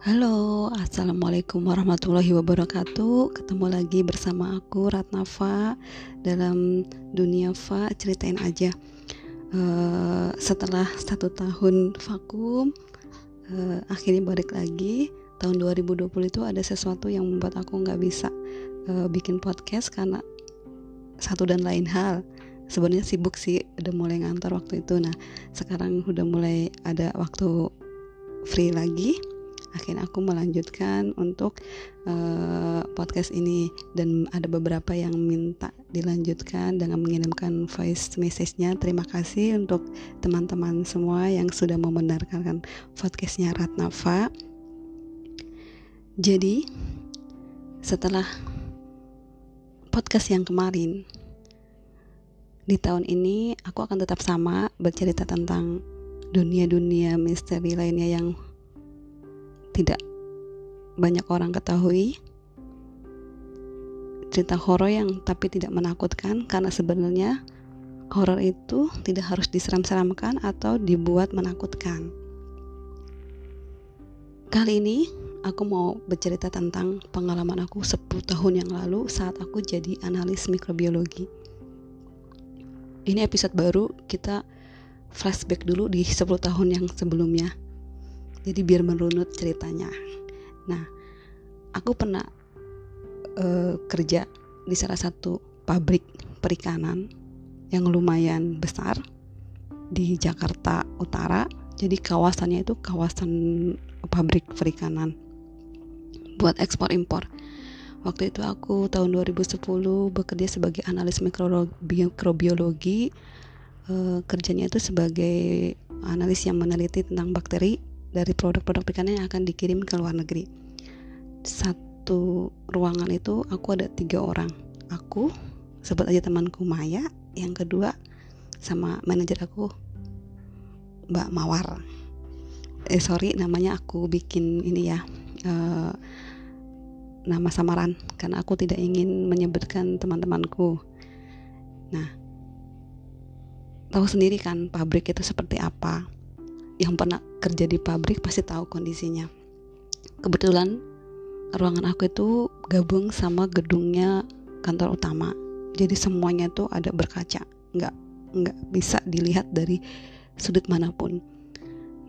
Halo, Assalamualaikum warahmatullahi wabarakatuh. Ketemu lagi bersama aku Ratnafa Dalam dunia Fa ceritain aja. Uh, Setelah satu tahun vakum uh, Akhirnya balik lagi. Tahun 2020 itu ada sesuatu yang membuat aku nggak bisa uh, bikin podcast Karena satu dan lain hal. Sebenarnya sibuk sih udah mulai ngantor waktu itu. Nah sekarang udah mulai ada waktu free lagi akhirnya aku melanjutkan untuk uh, podcast ini. Dan ada beberapa yang minta dilanjutkan dengan mengirimkan voice message-nya. Terima kasih untuk teman-teman semua yang sudah membenarkan podcastnya Ratnafa jadi setelah podcast yang kemarin di tahun ini aku akan tetap sama bercerita tentang dunia-dunia misteri lainnya yang tidak banyak orang ketahui cerita horor yang tapi tidak menakutkan karena sebenarnya horor itu tidak harus diseram-seramkan atau dibuat menakutkan. Kali ini aku mau bercerita tentang pengalaman aku 10 tahun yang lalu saat aku jadi analis mikrobiologi. Ini episode baru, kita flashback dulu di 10 tahun yang sebelumnya jadi biar merunut ceritanya. Nah aku pernah uh, kerja di salah satu pabrik perikanan yang lumayan besar di Jakarta Utara. Jadi kawasannya itu kawasan pabrik perikanan buat ekspor impor. Waktu itu aku tahun 2010 bekerja sebagai analis mikrobiologi e, kerjanya itu sebagai analis yang meneliti tentang bakteri dari produk-produk perikanan yang akan dikirim ke luar negeri. Satu ruangan itu aku ada tiga orang. Aku sebut aja temanku Maya yang kedua sama manajer aku Mbak Mawar. Eh sorry namanya aku bikin ini ya uh, nama samaran karena aku tidak ingin menyebutkan teman-temanku. Nah tahu sendiri kan pabrik itu seperti apa? Yang pernah kerja di pabrik pasti tahu kondisinya. Kebetulan ruangan aku itu gabung sama gedungnya kantor utama. Jadi semuanya tuh ada berkaca. Nggak nggak bisa dilihat dari sudut mana pun.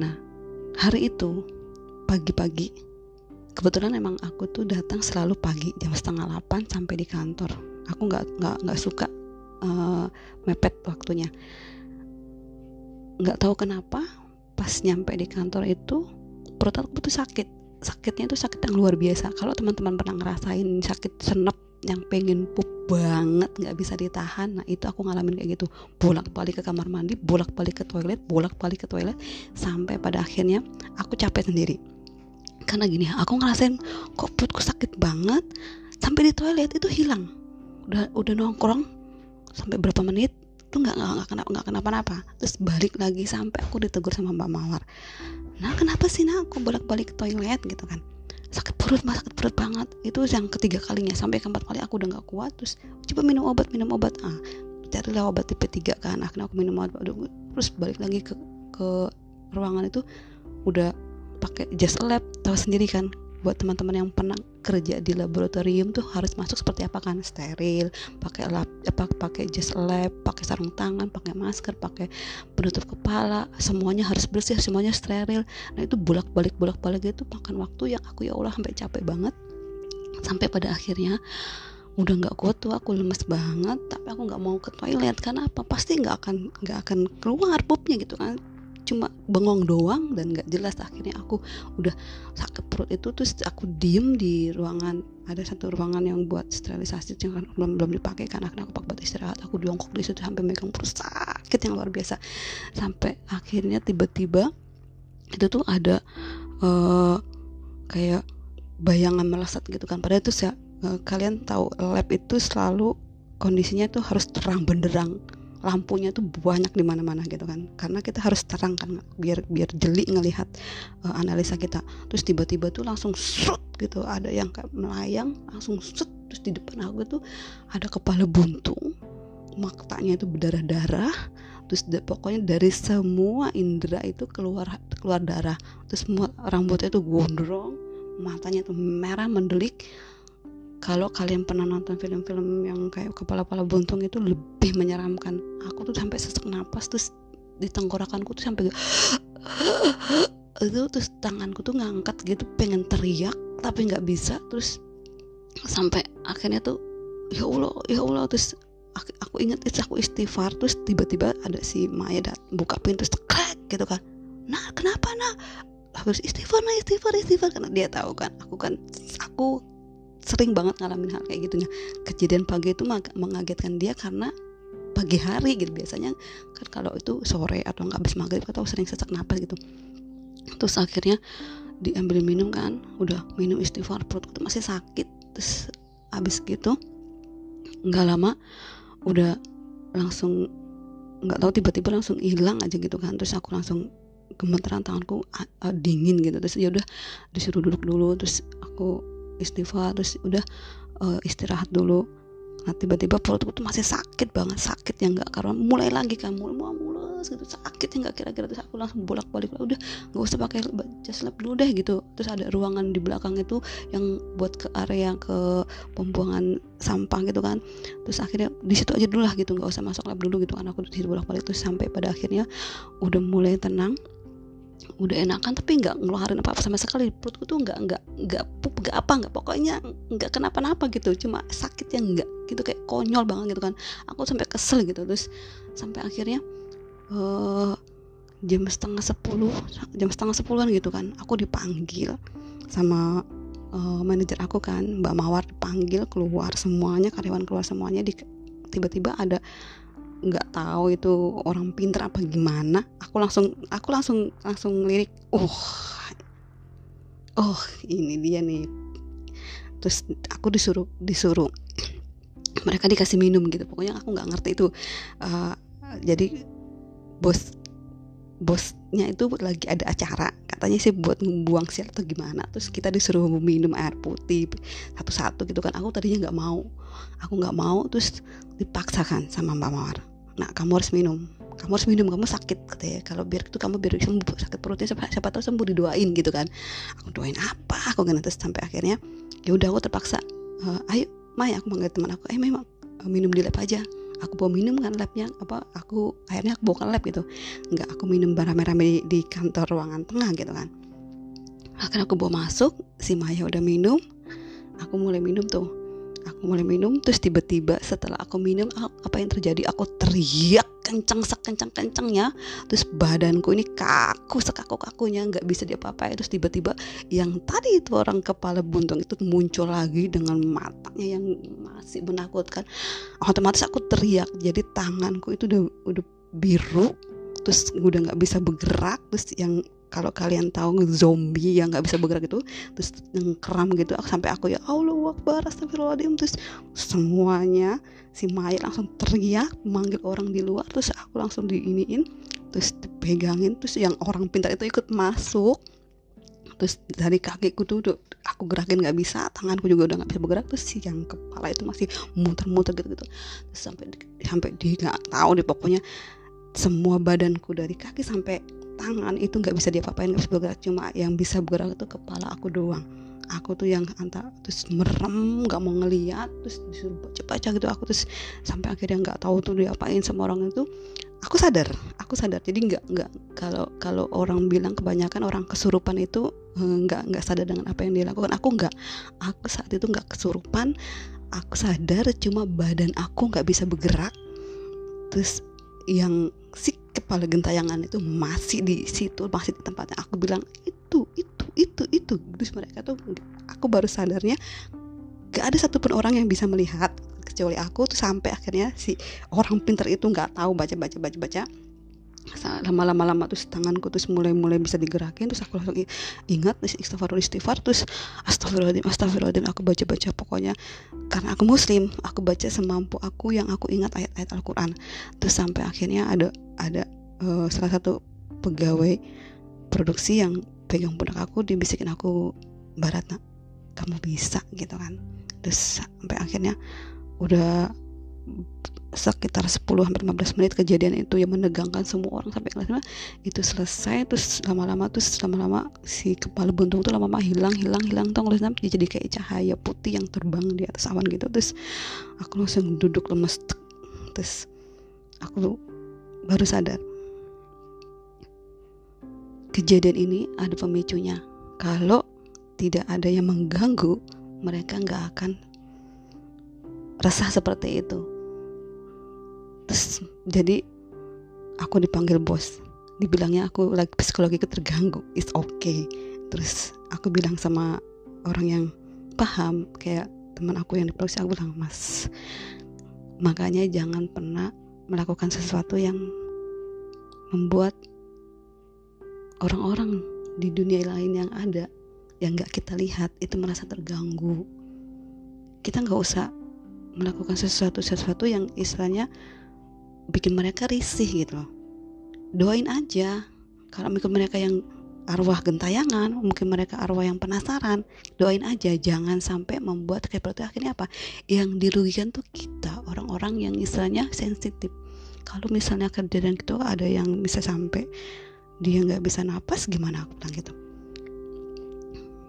Nah hari itu pagi-pagi kebetulan emang aku tuh datang selalu pagi jam setengah delapan sampai di kantor. Aku nggak nggak nggak suka uh, mepet waktunya. Nggak tahu kenapa pas nyampe di kantor itu perut aku tuh sakit. Sakitnya itu sakit yang luar biasa. Kalau teman-teman pernah ngerasain sakit senep yang pengen pup banget nggak bisa ditahan nah itu aku ngalamin kayak gitu. Bolak balik ke kamar mandi bolak balik ke toilet bolak balik ke toilet sampai pada akhirnya aku capek sendiri. Karena gini aku ngerasain kok perutku sakit banget sampai di toilet itu hilang. Udah udah nongkrong sampai berapa menit tuh nggak nggak kenapa nggak kenapa-napa. Terus balik lagi sampai aku ditegur sama mbak mawar. Nah kenapa sih nah aku bolak-balik ke toilet gitu kan? Sakit perut mas sakit perut banget. Itu yang ketiga kalinya. Sampai keempat kali aku udah nggak kuat terus coba minum obat minum obat. Ah carilah obat tipe 3 kan. Akhirnya aku minum obat. Terus balik lagi ke ke ruangan itu udah pakai jas lab tahu sendiri kan buat teman-teman yang pernah kerja di laboratorium tuh harus masuk seperti apa kan? Steril pakai lab apa pakai jas lab pakai sarung tangan pakai masker pakai penutup kepala semuanya harus bersih semuanya steril. Nah itu bolak balik bolak balik itu makan waktu yang aku ya Allah sampai capek banget. Sampai pada akhirnya udah nggak kuat tuh aku lemes banget tapi aku nggak mau ke toilet karena apa? Pasti nggak akan nggak akan keluar pupnya gitu kan cuma bengong doang dan nggak jelas. Akhirnya aku udah sakit perut itu terus aku diem di ruangan. Ada satu ruangan yang buat sterilisasi yang kan belum belum dipakai karena aku pakai buat istirahat. Aku jongkok di situ sampai megang perut. Sakit yang luar biasa. Sampai akhirnya tiba-tiba itu tuh ada uh, kayak bayangan melesat gitu kan. Pada itu ya uh, kalian tahu lab itu selalu kondisinya tuh harus terang benderang lampunya tuh banyak di mana-mana gitu kan. Karena kita harus terang kan biar biar jeli ngelihat uh, analisa kita. Terus tiba-tiba tuh langsung shoot gitu. Ada yang kayak melayang langsung shoot terus di depan aku tuh ada kepala buntung. Matanya itu berdarah-darah. Terus de, pokoknya dari semua indera itu keluar keluar darah. Terus rambutnya itu gondrong. Matanya itu merah mendelik kalau kalian pernah nonton film-film yang kayak kepala-kepala buntung itu lebih menyeramkan. Aku tuh sampai sesak napas terus di tenggorokanku tuh sampai itu terus tanganku tuh ngangkat gitu pengen teriak tapi nggak bisa. Terus sampai akhirnya tuh ya allah ya allah terus aku, aku ingat itu aku istighfar terus tiba-tiba ada si Maya dat buka pintu terus gitu kan. Nah kenapa nah harus istighfar nah istighfar istighfar karena dia tahu kan. Aku kan aku sering banget ngalamin hal kayak gitunya. Kejadian pagi itu mengagetkan dia karena pagi hari gitu. Biasanya kan kalau itu sore atau nggak habis maghrib atau sering sesak napas gitu. Terus akhirnya diambil minum kan udah minum istighfar perut itu masih sakit. Terus habis gitu nggak lama udah langsung nggak tahu tiba-tiba langsung hilang aja gitu kan. Terus aku langsung gemeteran tanganku dingin gitu. Terus ya udah disuruh duduk dulu. Terus aku istighfar terus udah uh, istirahat dulu. Nah tiba-tiba perutku tuh masih sakit banget sakit yang nggak karena mulai lagi kan mulai mau mulus gitu sakit yang nggak kira-kira. Terus aku langsung bolak-balik udah nggak usah pakai just lab dulu deh gitu. Terus ada ruangan di belakang itu yang buat ke area ke pembuangan sampah gitu kan. Terus akhirnya di situ aja dulu lah gitu nggak usah masuk lab dulu gitu kan. Aku bolak-balik terus sampai pada akhirnya udah mulai tenang udah enakan tapi nggak ngeluarin apa apa sama sekali. Perutku tuh nggak nggak nggak pup nggak apa nggak pokoknya nggak kenapa-napa gitu. Cuma sakit yang nggak gitu kayak konyol banget gitu kan. Aku sampai kesel gitu. Terus sampai akhirnya uh, jam setengah sepuluh jam setengah sepuluhan gitu kan aku dipanggil sama uh, manajer aku kan Mbak Mawar dipanggil keluar semuanya karyawan keluar semuanya. Tiba-tiba ada nggak tahu itu orang pinter apa gimana aku langsung aku langsung langsung lirik oh oh ini dia nih. Terus aku disuruh disuruh mereka dikasih minum gitu pokoknya aku nggak ngerti itu uh, jadi bos bosnya itu lagi ada acara katanya sih buat ngebuang sial atau gimana terus kita disuruh minum air putih satu-satu gitu kan. Aku tadinya nggak mau aku nggak mau terus dipaksakan sama mbak Mawar. Nah kamu harus minum kamu harus minum kamu sakit katanya. Kalau biar itu kamu biar sembuh sakit perutnya siapa, siapa tahu sembuh didoain gitu kan. Aku doain apa? Aku kan terus sampai akhirnya ya udah aku terpaksa uh, ayo Maya aku manggil teman aku eh memang minum di lab aja aku bawa minum kan labnya apa aku akhirnya aku bawa lab gitu. Nggak aku minum rame-rame di, di kantor ruangan tengah gitu kan. Akhirnya aku bawa masuk si Maya udah minum. Aku mulai minum tuh mulai minum terus tiba-tiba setelah aku minum apa yang terjadi? Aku teriak kencang sekencang kencangnya terus badanku ini kaku sekaku kakunya nggak bisa diapa-apain. Terus tiba-tiba yang tadi itu orang kepala buntung itu muncul lagi dengan matanya yang masih menakutkan. Otomatis aku teriak. Jadi tanganku itu udah udah biru terus udah nggak bisa bergerak. Terus yang kalau kalian tahu zombie yang nggak bisa bergerak itu terus yang kram gitu aku sampai aku ya Allah Akbar astagfirullahaladzim. Terus semuanya si Maya langsung teriak manggil orang di luar terus aku langsung diiniin terus dipegangin terus yang orang pintar itu ikut masuk. Terus dari kakiku tuh aku gerakin nggak bisa tanganku juga udah nggak bisa bergerak terus si yang kepala itu masih muter-muter gitu gitu. Terus sampai sampai di nggak tahu deh pokoknya semua badanku dari kaki sampai tangan itu nggak bisa diapa-apain nggak bisa bergerak cuma yang bisa bergerak itu kepala aku doang. Aku tuh yang antara terus merem nggak mau ngeliat terus disuruh baca-baca gitu. Aku terus sampai akhirnya nggak tahu tuh diapain sama orang itu. Aku sadar aku sadar. Jadi nggak nggak kalau kalau orang bilang kebanyakan orang kesurupan itu eh, nggak nggak sadar dengan apa yang dia lakukan. Aku nggak. Aku saat itu nggak kesurupan. Aku sadar cuma badan aku nggak bisa bergerak. Terus yang si kepala gentayangan itu masih di situ masih di tempatnya. Aku bilang itu itu itu itu. Terus mereka tuh aku baru sadarnya gak ada satupun orang yang bisa melihat kecuali aku. Tuh sampai akhirnya si orang pinter itu nggak tahu baca baca baca baca lama-lama lama terus tanganku terus mulai-mulai bisa digerakin terus aku langsung ingat istighfar istighfar terus astagfirullahaladzim astagfirullahaladzim aku baca-baca. Pokoknya karena aku muslim aku baca semampu aku yang aku ingat ayat-ayat Al-Quran. Terus sampai akhirnya ada ada uh, salah satu pegawai produksi yang pegang pundak aku dibisikin aku Baratna kamu bisa gitu kan. Terus sampai akhirnya udah sekitar 10 hampir 15 menit kejadian itu yang menegangkan semua orang sampai kelas itu selesai terus lama-lama terus lama-lama si kepala buntung itu lama-lama hilang hilang hilang tuh kelas dia jadi kayak cahaya putih yang terbang di atas awan gitu terus aku langsung duduk lemes terus aku baru sadar kejadian ini ada pemicunya. Kalau tidak ada yang mengganggu mereka nggak akan resah seperti itu terus jadi aku dipanggil bos. Dibilangnya aku lagi psikologi terganggu. It's okay. Terus aku bilang sama orang yang paham kayak teman aku yang di polisi aku bilang mas makanya jangan pernah melakukan sesuatu yang membuat orang-orang di dunia lain yang ada yang nggak kita lihat itu merasa terganggu. Kita nggak usah melakukan sesuatu sesuatu yang istilahnya bikin mereka risih gitu loh. Doain aja. Kalau mungkin mereka yang arwah gentayangan mungkin mereka arwah yang penasaran doain aja. Jangan sampai membuat berarti akhirnya apa? Yang dirugikan tuh kita orang-orang yang istilahnya sensitif. Kalau misalnya kejadian itu ada yang bisa sampai dia nggak bisa napas gimana aku bilang gitu.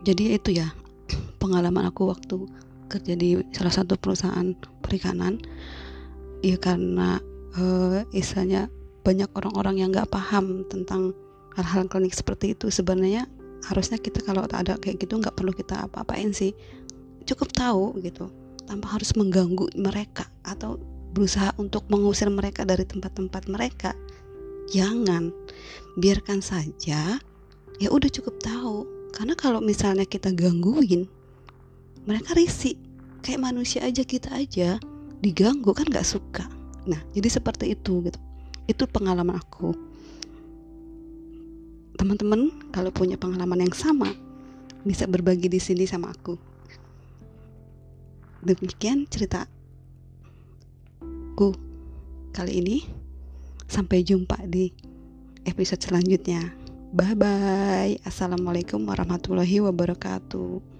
Jadi itu ya pengalaman aku waktu kerja di salah satu perusahaan perikanan. Ya karena uh, istilahnya banyak orang-orang yang nggak paham tentang hal-hal klinik seperti itu. Sebenarnya harusnya kita kalau tak ada kayak gitu nggak perlu kita apa-apain sih. Cukup tahu gitu tanpa harus mengganggu mereka atau berusaha untuk mengusir mereka dari tempat-tempat mereka jangan. Biarkan saja ya udah cukup tahu. Karena kalau misalnya kita gangguin mereka risih. Kayak manusia aja kita aja diganggu kan nggak suka Nah, jadi seperti itu gitu. Itu pengalaman aku. Teman-teman, kalau punya pengalaman yang sama, bisa berbagi di sini sama aku. Demikian cerita aku kali ini. Sampai jumpa di episode selanjutnya. Bye bye. Assalamualaikum warahmatullahi wabarakatuh.